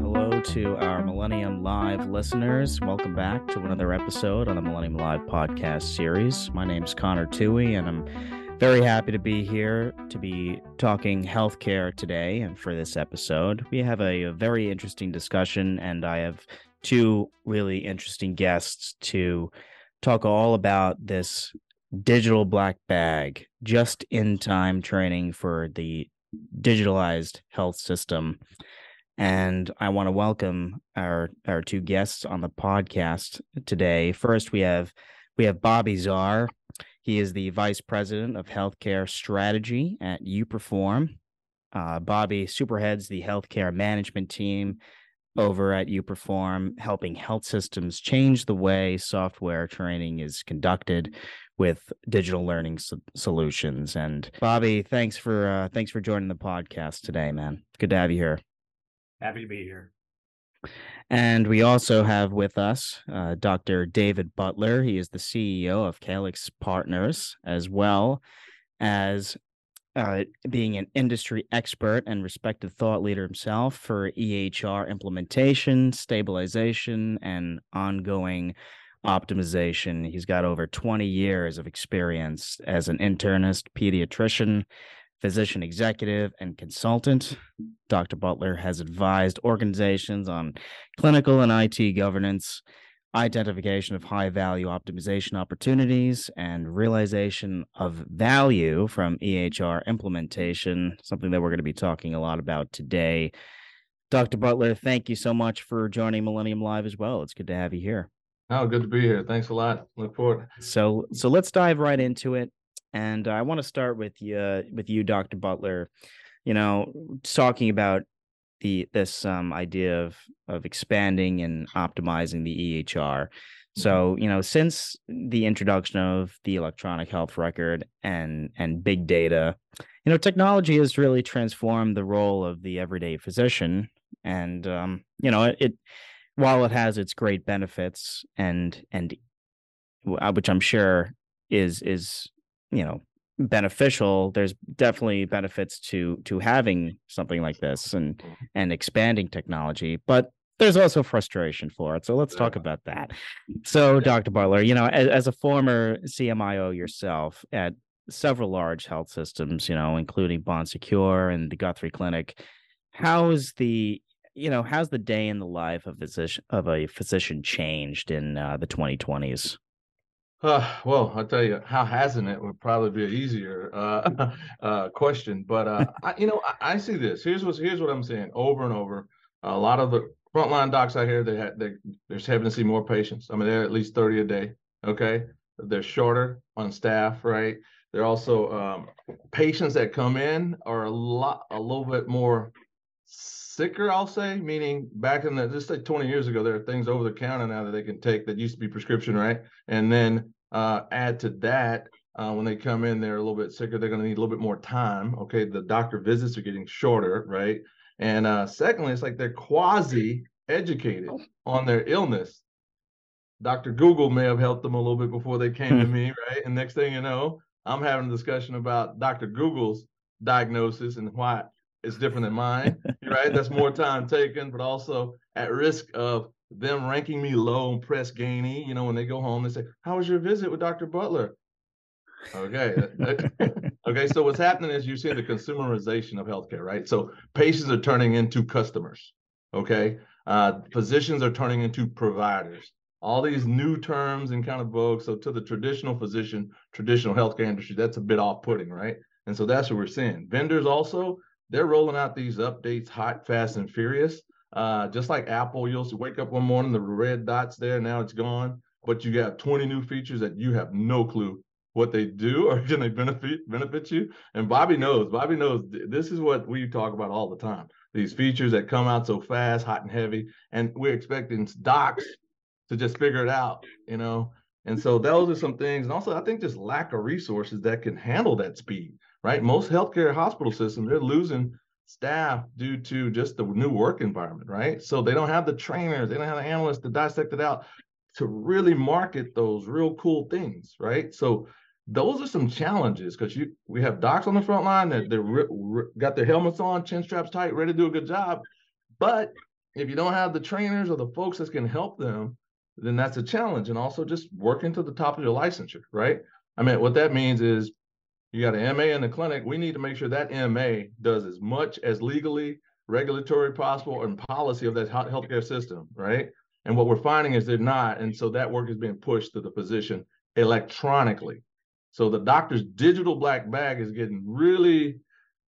Hello to our Millennium Live listeners. Welcome back to another episode on the Millennium Live podcast series. My name is Connor Tui, and I'm very happy to be here to be talking healthcare today. And for this episode, we have a, a very interesting discussion, and I have two really interesting guests to talk all about this digital black bag just in time training for the digitalized health system. And i want to welcome our our two guests on the podcast today. First we have we have bobby czar he is the vice president of healthcare strategy at uperform. Uh, bobby superheads the healthcare management team over at uperform helping health systems change the way software training is conducted with digital learning so- solutions. And Bobby, thanks for uh, thanks for joining the podcast today, man. Good to have you here. Happy to be here. And we also have with us uh, Dr. David Butler. He is the CEO of Calyx Partners, as well as uh, being an industry expert and respected thought leader himself for EHR implementation, stabilization, and ongoing optimization. He's got over 20 years of experience as an internist, pediatrician, physician executive, and consultant. Dr. Butler has advised organizations on clinical and IT governance, identification of high value optimization opportunities, and realization of value from EHR implementation, something that we're going to be talking a lot about today. Dr. Butler, thank you so much for joining Millennium Live as well. It's good to have you here. Oh, good to be here. Thanks a lot. Look forward. So, so let's dive right into it. And I want to start with you, with you, Dr. Butler. You know, talking about the this um, idea of of expanding and optimizing the EHR. So, you know, since the introduction of the electronic health record and and big data, you know, technology has really transformed the role of the everyday physician. And um, you know, it, it while it has its great benefits and and uh, which I'm sure is is you know beneficial there's definitely benefits to to having something like this and and expanding technology but there's also frustration for it so let's talk about that. So dr butler you know as, as a former cmio yourself at several large health systems you know including Bon Secours and the guthrie clinic how is the you know, how's the day in the life of physician of a physician changed in uh, the 2020s? Uh, well, I'll tell you, how hasn't it would probably be an easier uh, uh, question. But uh, I, you know, I, I, see this. Here's what here's what I'm saying over and over. A lot of the frontline docs out here, they had they they're having to see more patients. I mean, they're at least 30 a day. Okay, they're shorter on staff, right? They're also um, patients that come in are a lot a little bit more sicker, I'll say, meaning back in the just like 20 years ago, there are things over the counter now that they can take that used to be prescription, right? And then uh, add to that, uh, when they come in, they're a little bit sicker. They're going to need a little bit more time. Okay, the doctor visits are getting shorter, right? And uh, secondly, it's like they're quasi educated on their illness. Dr. Google may have helped them a little bit before they came to me, right? And next thing you know, I'm having a discussion about Dr. Google's diagnosis and why it's different than mine, right? That's more time taken, but also at risk of them ranking me low and Press Ganey. You know, when they go home, they say, "How was your visit with Dr. Butler?" Okay, okay. So what's happening is you're seeing the consumerization of healthcare, right? So patients are turning into customers. Okay, uh, physicians are turning into providers. All these new terms and kind of vogue. So to the traditional physician, traditional healthcare industry, that's a bit off-putting, right? And so that's what we're seeing. Vendors also they're rolling out these updates hot, fast, and furious. Uh, just like Apple, you'll wake up one morning, the red dot's there, now it's gone. But you got 20 new features that you have no clue what they do or can they benefit benefit you. And Bobby knows. Bobby knows this is what we talk about all the time. These features that come out so fast, hot and heavy, and we're expecting docs to just figure it out, you know. And so those are some things. And also, I think just lack of resources that can handle that speed right? Most healthcare hospital systems, they're losing staff due to just the new work environment, right? So they don't have the trainers, they don't have the analysts to dissect it out to really market those real cool things, right? So those are some challenges because you we have docs on the front line that they're got their helmets on, chin straps tight, ready to do a good job. But if you don't have the trainers or the folks that can help them, then that's a challenge. And also just working to the top of your licensure, right? I mean, what that means is you got an MA in the clinic. We need to make sure that MA does as much as legally, regulatory possible, and policy of that healthcare system, right? And what we're finding is they're not. And so that work is being pushed to the physician electronically. So the doctor's digital black bag is getting really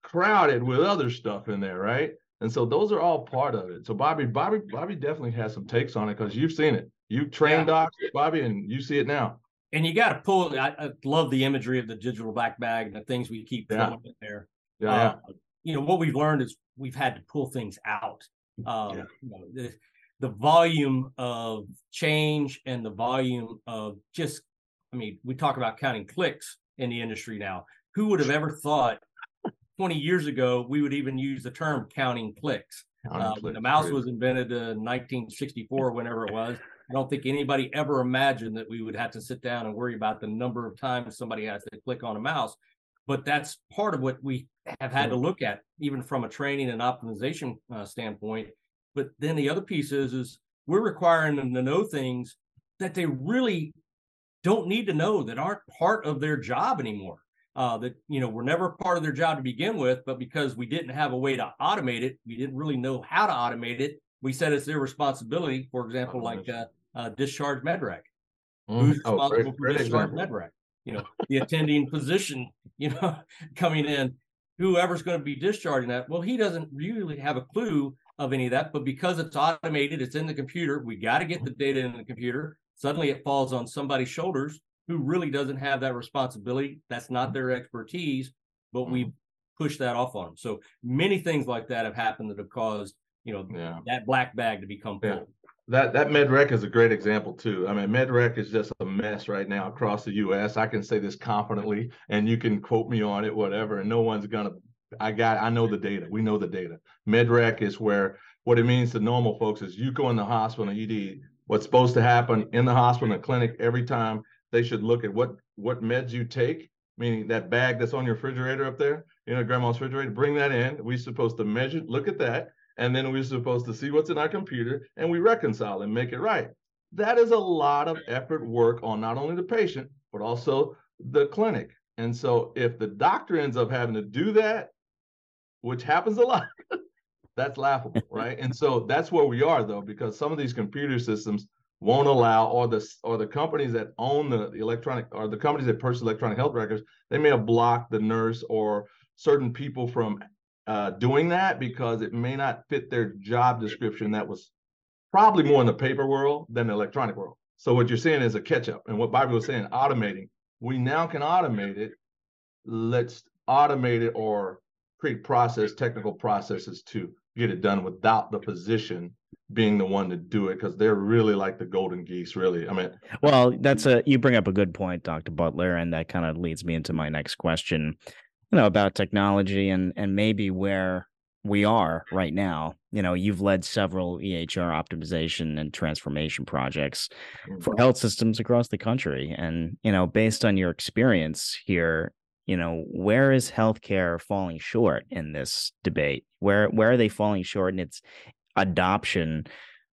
crowded with other stuff in there, right? And so those are all part of it. So Bobby, Bobby, Bobby definitely has some takes on it because you've seen it. You've trained yeah. docs, Bobby, and you see it now. And you got to pull. I, I, love the imagery of the digital black bag and the things we keep yeah. in there. Yeah, uh, yeah, You know what we've learned is we've had to pull things out. Um, yeah. you know, the, the volume of change and the volume of just. I mean, we talk about counting clicks in the industry now. Who would have ever thought 20 years ago, we would even use the term counting clicks. Counting uh, clicks when the mouse was invented in 1964, whenever it was, I don't think anybody ever imagined that we would have to sit down and worry about the number of times somebody has to click on a mouse. But that's part of what we have had to look at, even from a training and optimization uh, standpoint. But then the other piece is, is we're requiring them to know things that they really don't need to know that aren't part of their job anymore uh, that you know were never part of their job to begin with, but because we didn't have a way to automate it, we didn't really know how to automate it. We said it's their responsibility. For example, like uh, uh, discharge medrec. Mm. Who's oh, responsible for discharge medrec? You know, the attending physician. You know, coming in, whoever's going to be discharging that. Well, he doesn't really have a clue of any of that, but because it's automated, it's in the computer. We got to get the data in the computer. Suddenly, it falls on somebody's shoulders who really doesn't have that responsibility. That's not their expertise, but mm-hmm. we push that off on them. So many things like that have happened that have caused, you know, yeah. that black bag to become full. Yeah. That that MedRec is a great example too. I mean, MedRec is just a mess right now across the U.S. I can say this confidently, and you can quote me on it, whatever, and no one's gonna. I got. I know the data. We know the data. MedRec is where what it means to normal folks is you go in the hospital, ED. What's supposed to happen in the hospital, the clinic, every time they should look at what what meds you take, meaning that bag that's on your refrigerator up there, you know, grandma's refrigerator, bring that in. We're supposed to measure, look at that, and then we're supposed to see what's in our computer and we reconcile and make it right. That is a lot of effort work on not only the patient, but also the clinic. And so if the doctor ends up having to do that, which happens a lot, that's laughable, right? and so that's where we are though, because some of these computer systems won't allow or the or the companies that own the, the electronic or the companies that purchase electronic health records they may have blocked the nurse or certain people from uh, doing that because it may not fit their job description that was probably more in the paper world than the electronic world. So what you're saying is a catch up and what bobby was saying automating. We now can automate it. Let's automate it or create process technical processes to get it done without the physician being the one to do it because they're really like the golden geese really. I mean well that's a you bring up a good point dr butler and that kind of leads me into my next question you know about technology and and maybe where we are right now. You know you've led several ehr optimization and transformation projects for mm-hmm. health systems across the country. And you know based on your experience here you know where is healthcare falling short in this debate? Where where are they falling short in its adoption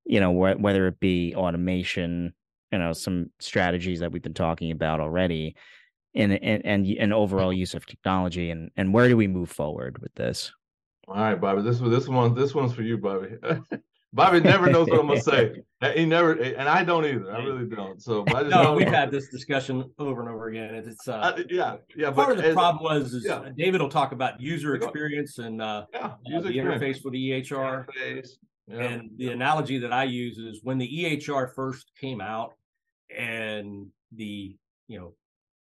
you know wh- whether it be automation you know some strategies that we've been talking about already and and and, and overall use of technology and and where do we move forward with this all right bobby this this one this one's for you bobby Bobby never knows what I'm gonna say. He never, and I don't either. I really don't. So, no, we've had this discussion over and over again. It's uh, uh yeah, yeah. Part of the as, problem was is yeah. David will talk about user experience and uh, yeah, user uh, the interface with the EHR. Yeah. And the analogy that I use is when the EHR first came out, and the you know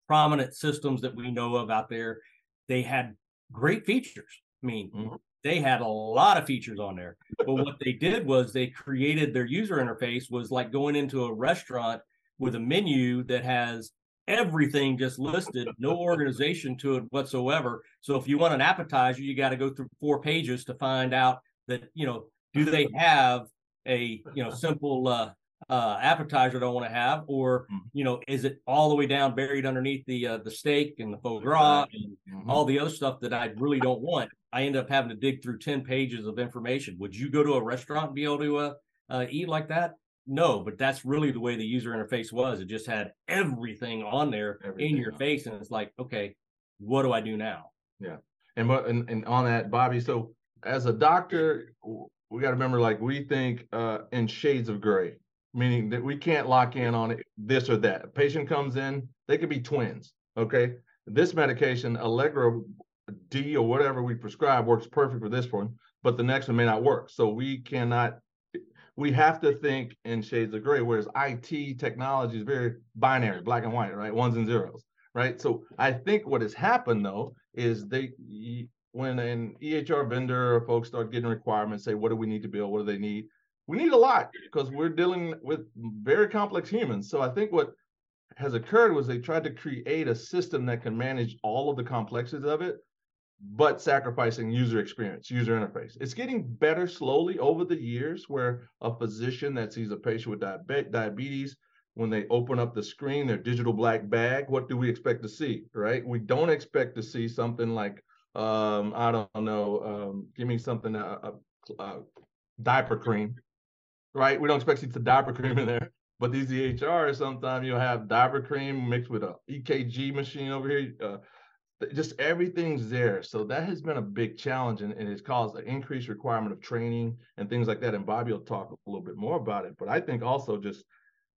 prominent systems that we know of out there, they had great features. I mean, mm-hmm they had a lot of features on there. But what they did was they created their user interface was like going into a restaurant with a menu that has everything just listed, no organization to it whatsoever. So if you want an appetizer, you got to go through four pages to find out that, you know, do they have a, you know, simple uh, uh, appetizer I want to have, or mm-hmm. you know, is it all the way down buried underneath the uh, the steak and the foie gras and mm-hmm. all the other stuff that I really don't want? I end up having to dig through ten pages of information. Would you go to a restaurant and be able to uh, uh, eat like that? No, but that's really the way the user interface was. It just had everything on there everything in your on. face, and it's like, okay, what do I do now? Yeah, and but and, and on that, Bobby. So as a doctor, we got to remember, like we think uh, in shades of gray meaning that we can't lock in on it, this or that. A patient comes in, they could be twins. Okay. This medication, Allegra D or whatever we prescribe, works perfect for this one, but the next one may not work. So we cannot, we have to think in shades of gray, whereas IT technology is very binary, black and white, right? Ones and zeros, right? So I think what has happened though is they, when an EHR vendor or folks start getting requirements, say, what do we need to build? What do they need? We need a lot because we're dealing with very complex humans. So I think what has occurred was they tried to create a system that can manage all of the complexities of it, but sacrificing user experience, user interface. It's getting better slowly over the years where a physician that sees a patient with diabetes, when they open up the screen, their digital black bag, what do we expect to see, right? We don't expect to see something like, um, I don't know, um, give me something, uh, uh, uh diaper cream, right? We don't expect you to diaper cream in there. But these EHRs, sometimes you'll have diaper cream mixed with a EKG machine over here. Uh, just everything's there. So that has been a big challenge and, and it's caused an increased requirement of training and things like that. And Bobby will talk a little bit more about it. But I think also just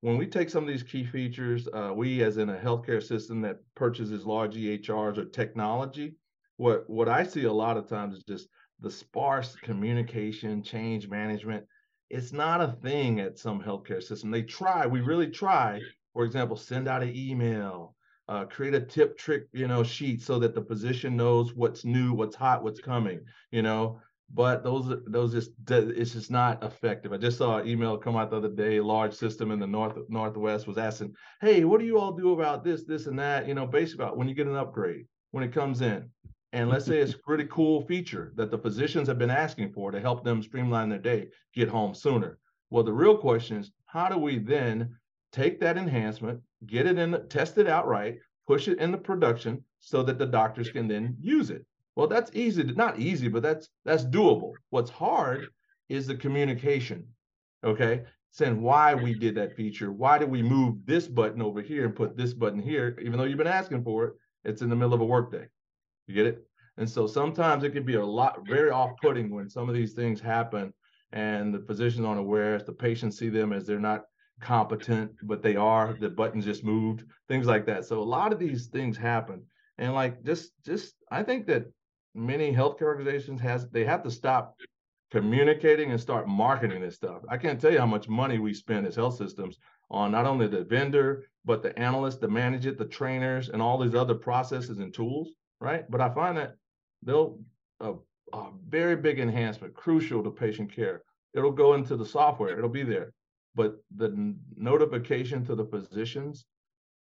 when we take some of these key features, uh, we as in a healthcare system that purchases large EHRs or technology, what what I see a lot of times is just the sparse communication, change management it's not a thing at some healthcare system. They try, we really try. For example, send out an email, uh, create a tip trick, you know, sheet so that the physician knows what's new, what's hot, what's coming, you know. But those those just it's just not effective. I just saw an email come out the other day. A large system in the north northwest was asking, "Hey, what do you all do about this, this, and that?" You know, basically about when you get an upgrade when it comes in. And let's say it's a pretty cool feature that the physicians have been asking for to help them streamline their day, get home sooner. Well, the real question is how do we then take that enhancement, get it in, test it out right, push it into production so that the doctors can then use it? Well, that's easy, to, not easy, but that's that's doable. What's hard is the communication. Okay. Saying why we did that feature, why did we move this button over here and put this button here, even though you've been asking for it, it's in the middle of a workday. You get it? And so sometimes it can be a lot very off-putting when some of these things happen and the physicians aren't aware, the patients see them as they're not competent, but they are, the buttons just moved, things like that. So a lot of these things happen. And like just just I think that many healthcare organizations has they have to stop communicating and start marketing this stuff. I can't tell you how much money we spend as health systems on not only the vendor, but the analysts, the manage it, the trainers, and all these other processes and tools right? But I find that they'll a, a very big enhancement, crucial to patient care. It'll go into the software. It'll be there, but the notification to the physicians,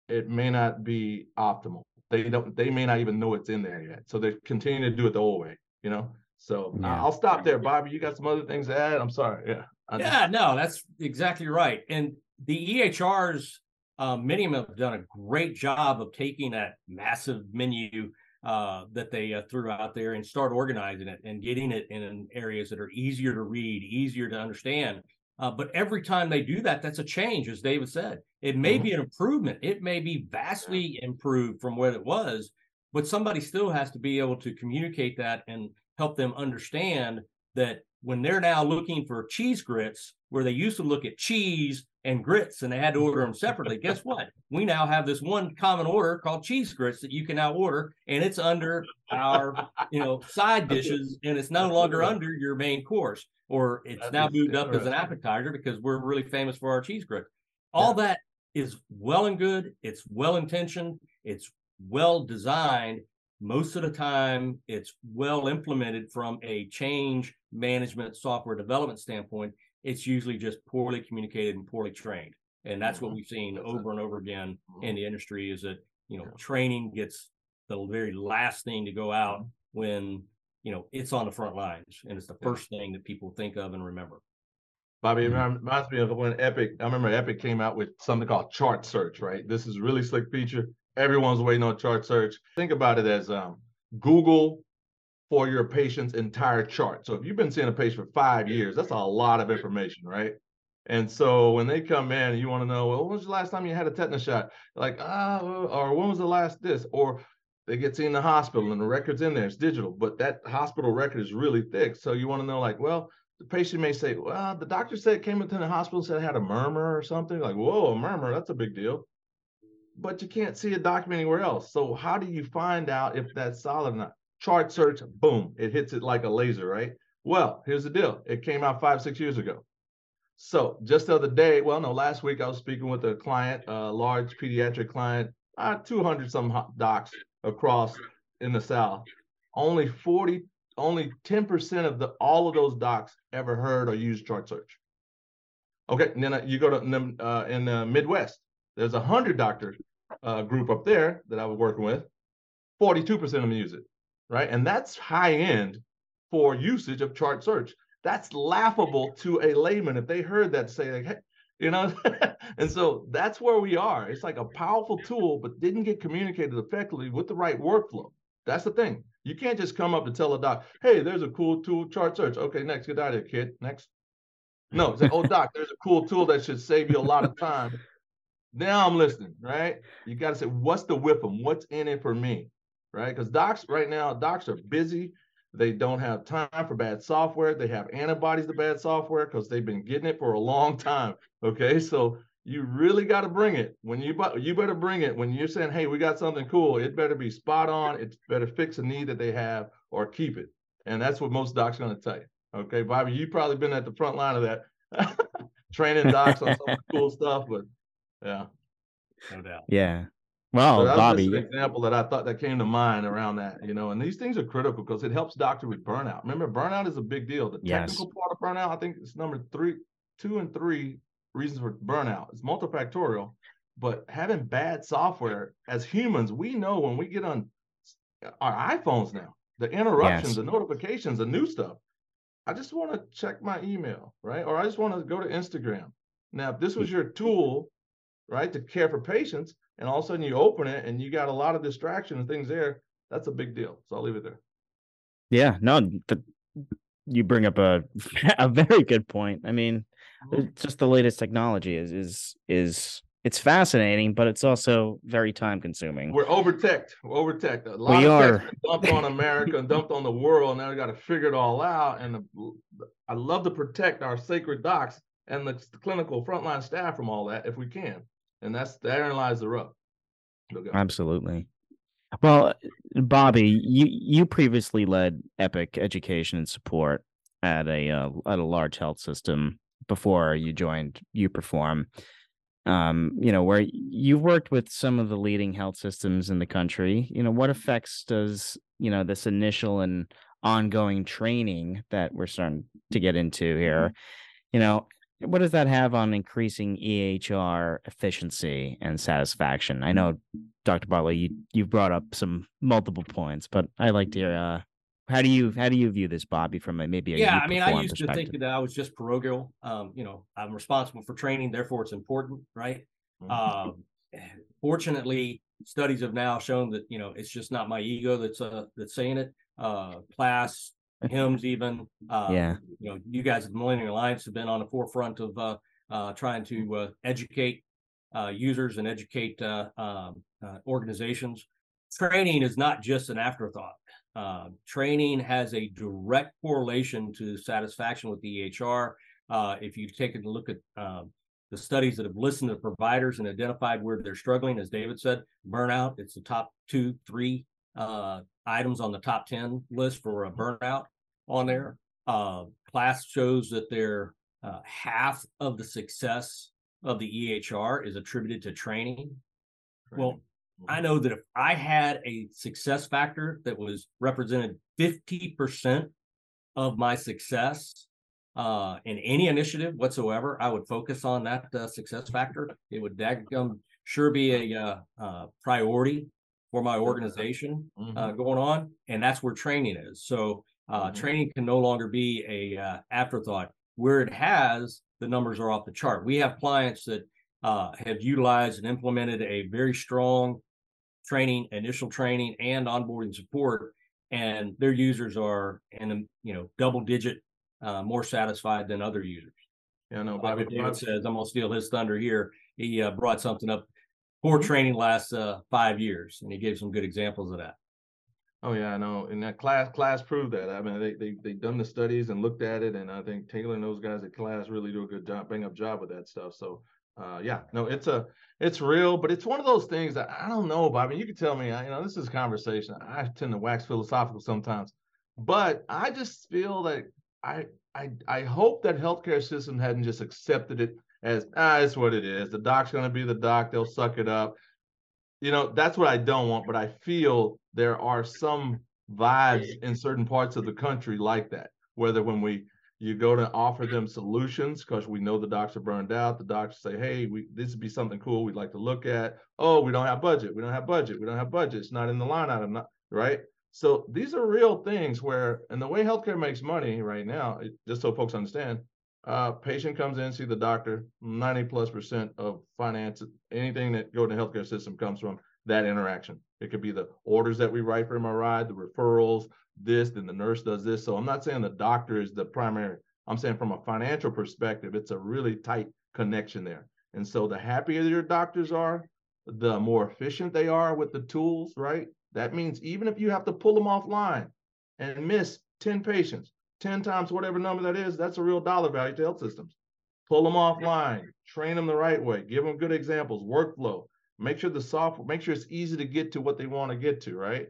it may not be optimal. They don't. They may not even know it's in there yet. So they continue to do it the old way. You know. So yeah. I'll stop there, Bobby. You got some other things to add? I'm sorry. Yeah. I yeah. Just... No, that's exactly right. And the EHRs, um, many of them have done a great job of taking that massive menu uh, that they uh, threw out there and start organizing it and getting it in areas that are easier to read, easier to understand. Uh, but every time they do that, that's a change, as David said. It may mm-hmm. be an improvement. It may be vastly improved from what it was, but somebody still has to be able to communicate that and help them understand that when they're now looking for cheese grits, where they used to look at cheese and grits and they had to order them separately. Guess what? We now have this one common order called cheese grits that you can now order, and it's under our you know side dishes, and it's no longer under your main course, or it's now moved up as an appetizer because we're really famous for our cheese grits. All yeah. that is well and good. It's well intentioned. It's well designed. Most of the time, it's well implemented from a change management software development standpoint it's usually just poorly communicated and poorly trained. And that's what mm-hmm. we've seen over and over again in mm-hmm. the industry is that, you know, training gets the very last thing to go out mm-hmm. when, you know, it's on the front lines and it's the first thing that people think of and remember. Bobby, it reminds me of when Epic, I remember Epic came out with something called chart search, right? This is really slick feature. Everyone's waiting on chart search. Think about it as um, Google for your patient's entire chart. So if you've been seeing a patient for five years, that's a lot of information, right? And so when they come in, you want to know, well, when was the last time you had a tetanus shot? Like, ah, or when was the last this? Or they get seen in the hospital and the record's in there, it's digital, but that hospital record is really thick. So you want to know, like, well, the patient may say, well, the doctor said came into the hospital said I had a murmur or something. Like, whoa, a murmur, that's a big deal. But you can't see a document anywhere else. So how do you find out if that's solid or not? Chart search, boom, it hits it like a laser, right? Well, here's the deal. It came out five, six years ago. So just the other day, well, no, last week I was speaking with a client, a large pediatric client, uh, 200 some docs across in the South. Only 40, only 10% of the all of those docs ever heard or used chart search. Okay, and then uh, you go to uh, in the Midwest, there's a hundred doctor uh, group up there that I was working with. 42% of them use it, right? And that's high end for usage of chart search. That's laughable to a layman if they heard that say like hey, you know? And so that's where we are. It's like a powerful tool but didn't get communicated effectively with the right workflow. That's the thing. You can't just come up and tell a doc hey there's a cool tool chart search. Okay next get out of here kid. Next. No say oh doc there's a cool tool that should save you a lot of time now i'm listening right you got to say what's the them what's in it for me right because docs right now docs are busy they don't have time for bad software. They have antibodies to bad software because they've been getting it for a long time. Okay, so you really got to bring it when you you better bring it when you're saying, "Hey, we got something cool." It better be spot on. It better fix a need that they have or keep it, and that's what most docs are going to tell you. Okay, Bobby, you've probably been at the front line of that, training docs on some cool stuff, but yeah, no doubt. Yeah, well, so Bobby, an example that I thought that came to mind around that, you know, and these things are critical because it helps doctor with burnout. Remember, burnout is a big deal. The yes. technical part of burnout, I think it's number three, two and three reasons for burnout. It's multifactorial, but having bad software as humans, we know when we get on our iPhones now, the interruptions, yes. the notifications, the new stuff. I just want to check my email, right? Or I just want to go to Instagram. Now, if this was your tool, right, to care for patients, and all of a sudden you open it and you got a lot of distraction and things there, that's a big deal. So I'll leave it there. Yeah, no, the, you bring up a a very good point. I mean, mm-hmm. just the latest technology is is is it's fascinating, but it's also very time consuming. We're overtech. We're overtech. A lot we of are. dumped on America and dumped on the world. Now we got to figure it all out. And the, I love to protect our sacred docs and the clinical frontline staff from all that if we can and that's therein lies the rub. Absolutely. Well, Bobby, you you previously led Epic Education and Support at a uh, at a large health system before you joined uPerform. Um, you know, where you've worked with some of the leading health systems in the country. You know, what effects does you know this initial and ongoing training that we're starting to get into here? Mm-hmm. You know, what does that have on increasing EHR efficiency and satisfaction? I know, Dr. Bartley, you you brought up some multiple points, but I like to hear uh, how do you how do you view this, Bobby, from a maybe a yeah? I mean, I used to think that I was just parochial. Um, you know, I'm responsible for training, therefore it's important, right? Mm-hmm. Um, fortunately, studies have now shown that you know it's just not my ego that's uh that's saying it. Uh, KLAS HIMSS even. Uh, yeah. You know, you guys at the millennial Alliance have been on the forefront of uh, uh, trying to uh, educate uh, users and educate uh, um, organizations. Training is not just an afterthought. training has a direct correlation to satisfaction with the EHR. if you take a look at um, the studies that have listened to providers and identified where they're struggling, as David said, burnout, it's the top two, three uh, items on the top 10 list for a burnout on there. Uh, KLAS shows that they're uh, half of the success of the EHR is attributed to training. Well, I know that if I had a success factor that was represented 50% of my success uh, in any initiative whatsoever, I would focus on that uh, success factor. It would sure be a uh, uh, priority for my organization uh, mm-hmm. going on. And that's where training is. So uh, mm-hmm. Training can no longer be a uh, afterthought. Where it has the numbers are off the chart. We have clients that uh, have utilized and implemented a very strong training, initial training, and onboarding support, and their users are in you know double digit uh, more satisfied than other users. Yeah, no. Bobby David says I'm gonna steal his thunder here. He uh, brought something up. Poor training lasts uh, five years, and he gave some good examples of that. Oh yeah, I know. And that KLAS KLAS proved that. I mean, they they they done the studies and looked at it, and I think Taylor and those guys at KLAS really do a good job, bang up job with that stuff. So uh, yeah, no, it's a it's real, but it's one of those things that I don't know. I mean, you can tell me, you know, this is conversation. I tend to wax philosophical sometimes, but I just feel that I I I hope that healthcare system hadn't just accepted it as ah, it's what it is. The doc's to be the doc. They'll suck it up. You know, that's what I don't want. But I feel there are some vibes in certain parts of the country like that. Whether when we you go to offer them solutions because we know the docs are burned out. The doctors say, "Hey, we this would be something cool we'd like to look at." Oh, we don't have budget. We don't have budget. We don't have budget. It's not in the line item. Not right. So these are real things where, and the way healthcare makes money right now, it, just so folks understand, uh, patient comes in, see the doctor, 90 plus percent of finance, anything that go to the healthcare system comes from that interaction. It could be the orders that we write for MRI, the referrals, this, then the nurse does this. So I'm not saying the doctor is the primary. I'm saying from a financial perspective, it's a really tight connection there. And so the happier your doctors are, the more efficient they are with the tools, right? That means even if you have to pull them offline and miss 10 patients, 10 times whatever number that is, that's a real dollar value to health systems. Pull them offline, train them the right way, give them good examples, workflow, make sure the software, make sure it's easy to get to what they want to get to, right?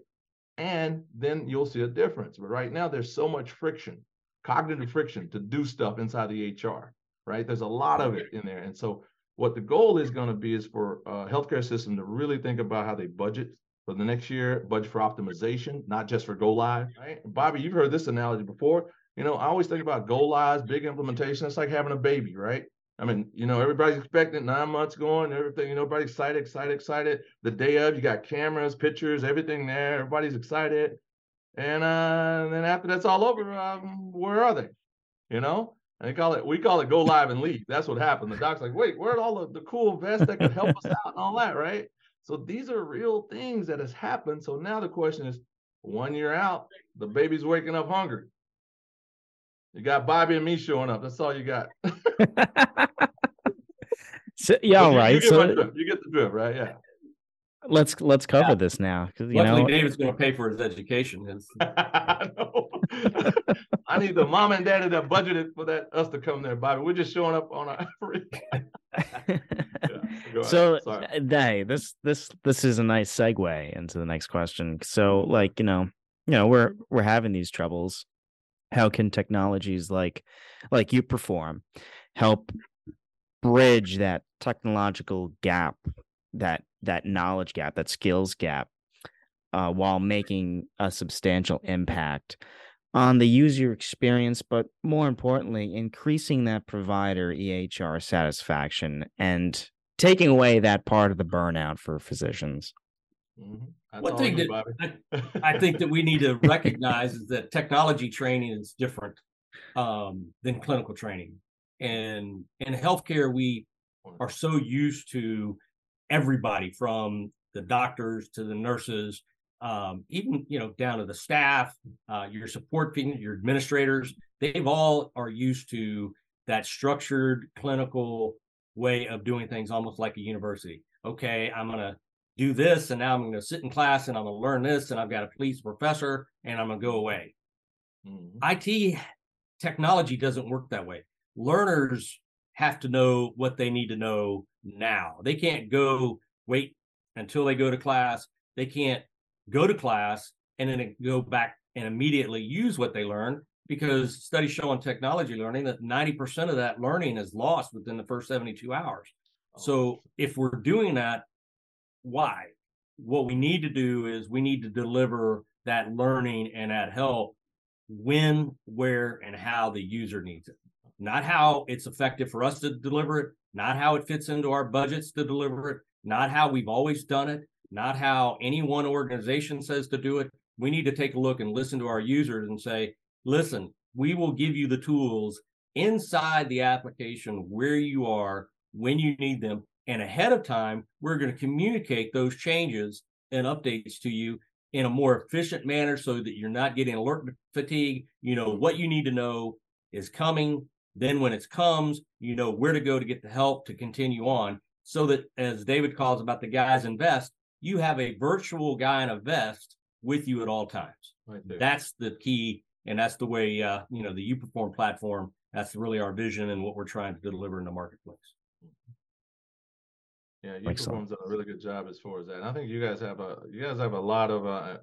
And then you'll see a difference. But right now, there's so much friction, cognitive friction to do stuff inside the EHR, right? There's a lot of it in there. And so, what the goal is going to be is for a healthcare system to really think about how they budget for the next year, budget for optimization, not just for go live. Right? Bobby, you've heard this analogy before. You know, I always think about go lives, big implementation. It's like having a baby, right? I mean, you know, everybody's expecting nine months going, everything, you know, everybody's excited, excited, excited. The day of, you got cameras, pictures, everything there. Everybody's excited. And, uh, and then after that's all over, um, where are they? You know, and they call it, we call it go live and leave. That's what happened. The doc's like, wait, where'd all the, the cool vests that could help us out and all that, right? So these are real things that has happened. So now the question is, one year out, the baby's waking up hungry. You got Bobby and me showing up. That's all you got. so, yeah, all right. You, so you get the drift, right? Yeah. Let's let's cover yeah. this now because you Luckily, know David's going to pay for his education. I, I need the mom and daddy that budgeted for that us to come there, Bobby. We're just showing up on our. yeah, so uh, hey, this this this is a nice segue into the next question. So, like you know, you know, we're we're having these troubles how can technologies like like uPerform help bridge that technological gap that that knowledge gap that skills gap uh, while making a substantial impact on the user experience but more importantly increasing that provider ehr satisfaction and taking away that part of the burnout for physicians mm-hmm. One thing that I, I, think that we need to recognize is that technology training is different um, than clinical training. And in healthcare, we are so used to everybody from the doctors to the nurses, um, even you know down to the staff, uh, your support team, your administrators. They've all are used to that structured clinical way of doing things, almost like a university. Okay, I'm gonna do this and now I'm going to sit in class and I'm going to learn this and I've got a police professor and I'm going to go away. Mm-hmm. IT technology doesn't work that way. Learners have to know what they need to know now. They can't go wait until they go to class. They can't go to class and then go back and immediately use what they learned because studies show on technology learning that 90% of that learning is lost within the first 72 hours. Oh. So if we're doing that why. What we need to do is we need to deliver that learning and that help when, where, and how the user needs it. Not how it's effective for us to deliver it, not how it fits into our budgets to deliver it, not how we've always done it, not how any one organization says to do it. We need to take a look and listen to our users and say, listen, we will give you the tools inside the application where you are when you need them. And ahead of time, we're going to communicate those changes and updates to you in a more efficient manner so that you're not getting alert fatigue. You know what you need to know is coming. Then when it comes, you know where to go to get the help to continue on. So that as David calls about the guys in vest, you have a virtual guy in a vest with you at all times. Right that's the key, and that's the way uh, you know the uPerform platform. That's really our vision and what we're trying to deliver in the marketplace. Yeah, uPerform's done a really good job as far as that. And I think you guys have a you guys have a lot of uh,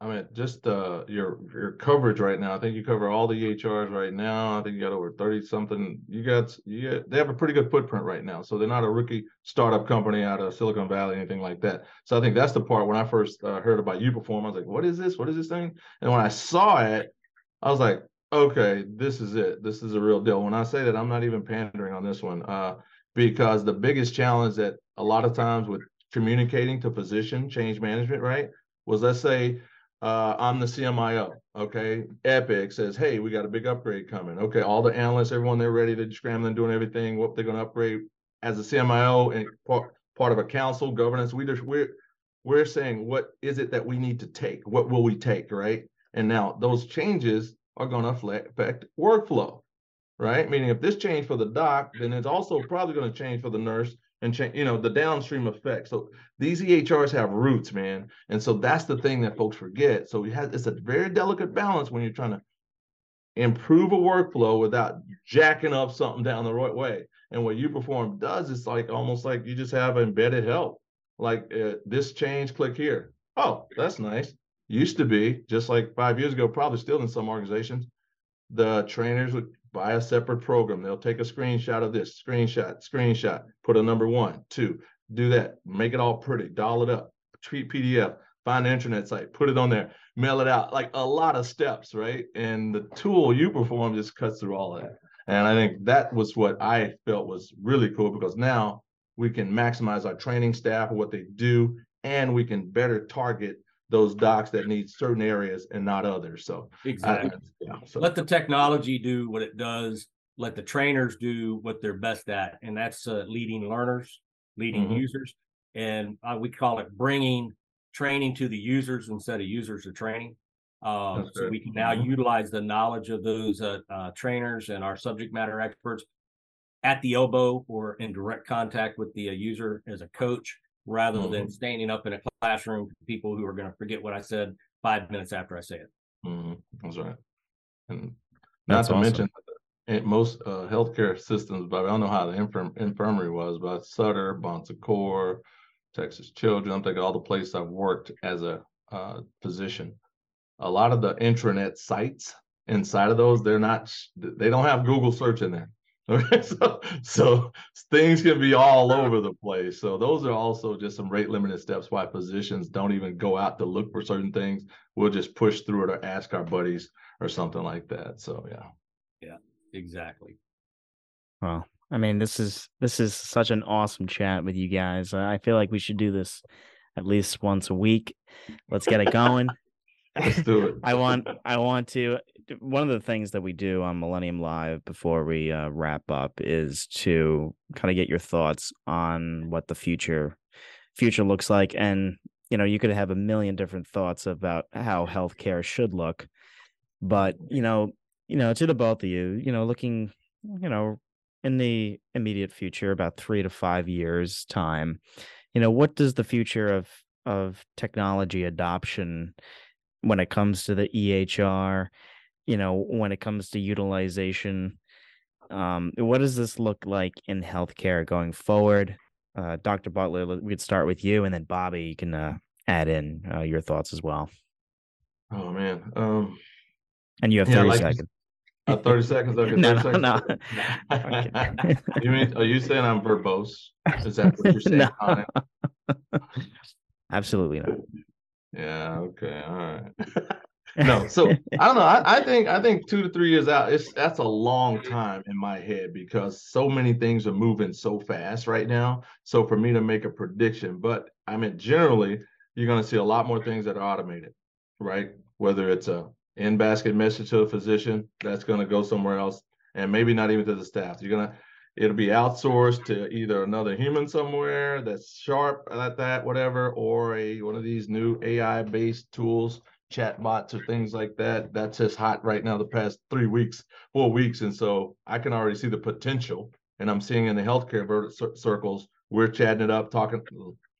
I mean, just uh, your your coverage right now. I think you cover all the EHRs right now. I think you got over thirty something. You got you got, they have a pretty good footprint right now. So they're not a rookie startup company out of Silicon Valley, anything like that. So I think that's the part when I first uh, heard about uPerform, I was like, "What is this? What is this thing?" And when I saw it, I was like, "Okay, this is it. This is a real deal." When I say that, I'm not even pandering on this one, uh, because the biggest challenge that a lot of times with communicating to position change management, right, was let's say uh, I'm the CMIO. Okay. Epic says, hey, we got a big upgrade coming. Okay. All the analysts, everyone, they're ready to scramble and doing everything. What they're going to upgrade as a CMIO and part, part of a council governance. We just, we're, we're saying, what is it that we need to take? What will we take? Right. And now those changes are going to affect workflow, right? Meaning if this change for the doc, then it's also probably going to change for the nurse and change, you know, the downstream effects. So these EHRs have roots, man. And so that's the thing that folks forget. So it's a very delicate balance when you're trying to improve a workflow without jacking up something down the right way. And what uPerform does is like almost like you just have embedded help. Like uh, this change, click here. Oh, that's nice. Used to be just like five years ago, probably still in some organizations. The trainers would buy a separate program. They'll take a screenshot of this, screenshot, screenshot, put a number one, two, do that, make it all pretty, doll it up, tweet PDF, find an internet site, put it on there, mail it out, like a lot of steps, right? And the tool uPerform just cuts through all of that. And I think that was what I felt was really cool because now we can maximize our training staff what they do, and we can better target those docs that need certain areas and not others. So exactly. I, yeah, so. Let the technology do what it does. Let the trainers do what they're best at, and that's uh, leading learners, leading mm-hmm. users, and uh, we call it bringing training to the users instead of users to training. Uh, so we can now mm-hmm. utilize the knowledge of those uh, uh, trainers and our subject matter experts at the elbow or in direct contact with the uh, user as a coach rather mm-hmm. than standing up in a classroom for people who are going to forget what I said five minutes after I say it. Mm-hmm. That's right. And not That's to awesome. mention most uh, healthcare systems, but I don't know how the infirm- infirmary was, but Sutter, Bon Secours, Texas Children, I'm thinking all the places I've worked as a uh, physician. A lot of the intranet sites inside of those, they're not, they don't have Google search in there. Okay, so so things can be all over the place. So those are also just some rate limited steps why physicians don't even go out to look for certain things. We'll just push through it or ask our buddies or something like that. So yeah. Yeah, exactly. Well, I mean, this is this is such an awesome chat with you guys. I feel like we should do this at least once a week. Let's get it going. Let's do it. I want I want to one of the things that we do on Millennium Live before we uh, wrap up is to kind of get your thoughts on what the future future looks like and you know you could have a million different thoughts about how healthcare should look but you know you know to the both of you you know looking you know in the immediate future about 3 to 5 years time you know what does the future of of technology adoption when it comes to the EHR you know, when it comes to utilization. Um, what does this look like in healthcare going forward? Uh, Dr. Butler, we could start with you, and then Bobby, you can uh, add in uh, your thoughts as well. Oh man, um, and you have thirty yeah, like seconds. Uh, thirty seconds. Okay, 30 no, seconds. no, no. you mean? Are you saying I'm verbose? Is that what you're saying? no. Absolutely not. Yeah. Okay. All right no, so I don't know. I, I, think I think two to three years out, it's that's a long time in my head because so many things are moving so fast right now. So for me to make a prediction, but I mean generally, you're going to see a lot more things that are automated, right? Whether it's a in basket message to a physician that's going to go somewhere else, and maybe not even to the staff. You're gonna it'll be outsourced to either another human somewhere that's sharp at that, whatever, or a one of these new AI based tools, chatbots or things like that. That's just hot right now. The past three weeks, four weeks, and so I can already see the potential. And I'm seeing in the healthcare circles, we're chatting it up, talking.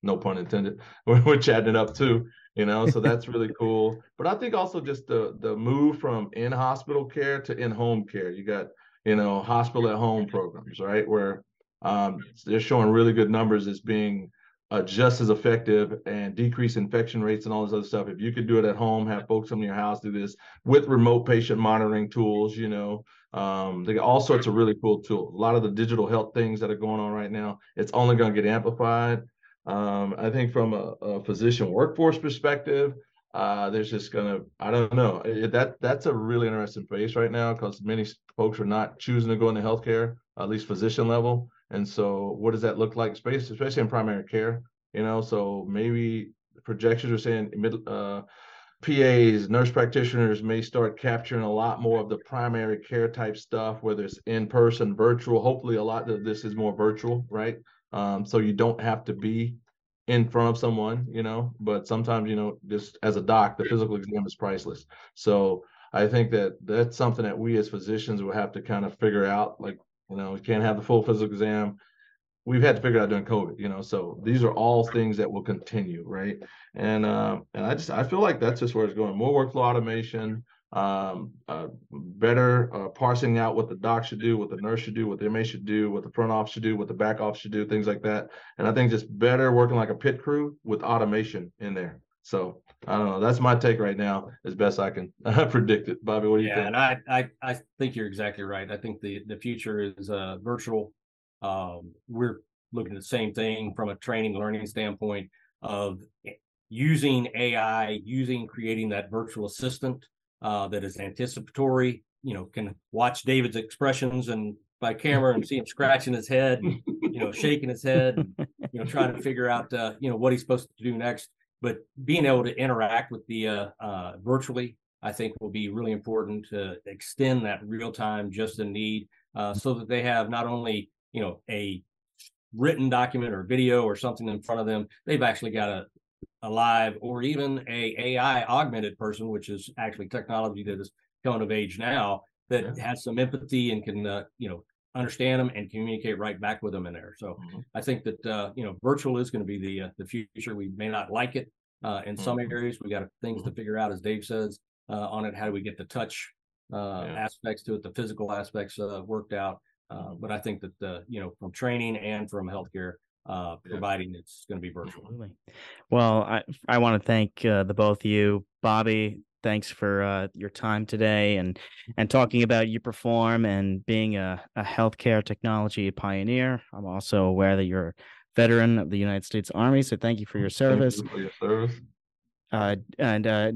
No pun intended. We're, we're chatting it up too you know so that's really cool but i think also just the the move from in hospital care to in home care you got you know hospital at home programs right? Where um, they're showing really good numbers as being uh, just as effective and decrease infection rates and all this other stuff. If you could do it at home have folks come in your house do this with remote patient monitoring tools you know um, they got all sorts of really cool tools. A lot of the digital health things that are going on right now it's only going to get amplified. Um, I think from a, a physician workforce perspective, uh, there's just gonna I don't know. That that's a really interesting phase right now because many folks are not choosing to go into healthcare at least physician level. And so what does that look like space especially in primary care you know? So maybe projections are saying uh, PAs nurse practitioners may start capturing a lot more of the primary care type stuff whether it's in person virtual hopefully a lot of this is more virtual right? Um, so you don't have to be in front of someone, you know, but sometimes, you know, just as a doc, the physical exam is priceless. So I think that that's something that we as physicians will have to kind of figure out. Like, you know, we can't have the full physical exam. We've had to figure out during COVID, you know. So these are all things that will continue, right? And uh, and I just I feel like that's just where it's going. More workflow automation, um, uh, better uh, parsing out what the doc should do, what the nurse should do, what the MA should do, what the front office should do, what the back office should do, things like that. And I think just better working like a pit crew with automation in there. So I don't know. That's my take right now, as best I can predict it. Bobby, what do you yeah, think? and I, I I think you're exactly right. I think the the future is uh, virtual. Um, we're looking at the same thing from a training learning standpoint of using AI, using creating that virtual assistant uh, that is anticipatory. You know, can watch David's expressions and by camera and see him scratching his head, you know, shaking his head, you know, trying to figure out, uh, you know, what he's supposed to do next. But being able to interact with the uh, uh, virtually, I think, will be really important to extend that real time just in need, uh, so that they have not only, you know, a written document or video or something in front of them, they've actually got a alive or even a AI augmented person, which is actually technology that is coming of age now that yeah. has some empathy and can uh, you know understand them and communicate right back with them in there. So mm-hmm. I think that uh, you know virtual is going to be the uh, the future. We may not like it uh, in mm-hmm. some areas. We got things mm-hmm. to figure out, as Dave says uh, on it. How do we get the touch uh, yeah. aspects to it, the physical aspects worked out? Mm-hmm. but I think that the you know from training and from healthcare, uh, providing yeah. it's going to be virtual. Absolutely. Well, I I want to thank uh, the both of you, Bobby. Thanks for uh, your time today and and talking about uPerform and being a, a healthcare technology pioneer. I'm also aware that you're a veteran of the United States Army, so thank you for your service. You for your service. Uh, and uh,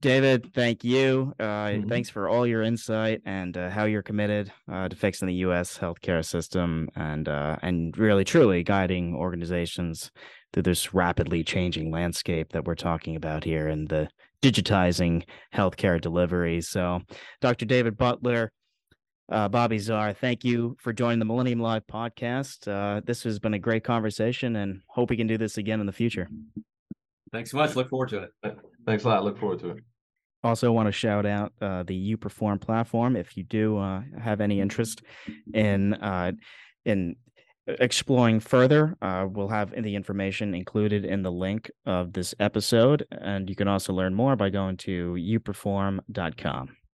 David, thank you. Uh, mm-hmm. Thanks for all your insight and uh, how you're committed uh, to fixing the U.S. healthcare system and uh, and really truly guiding organizations through this rapidly changing landscape that we're talking about here and the digitizing healthcare delivery. So, Dr. David Butler, uh, Bobby Czar, thank you for joining the Millennium Live podcast. Uh, this has been a great conversation, and hope we can do this again in the future. Thanks so much. Look forward to it. Thanks a lot. Look forward to it. Also, want to shout out uh, the uPerform platform. If you do uh, have any interest in uh, in exploring further, uh, we'll have the information included in the link of this episode, and you can also learn more by going to uperform.com.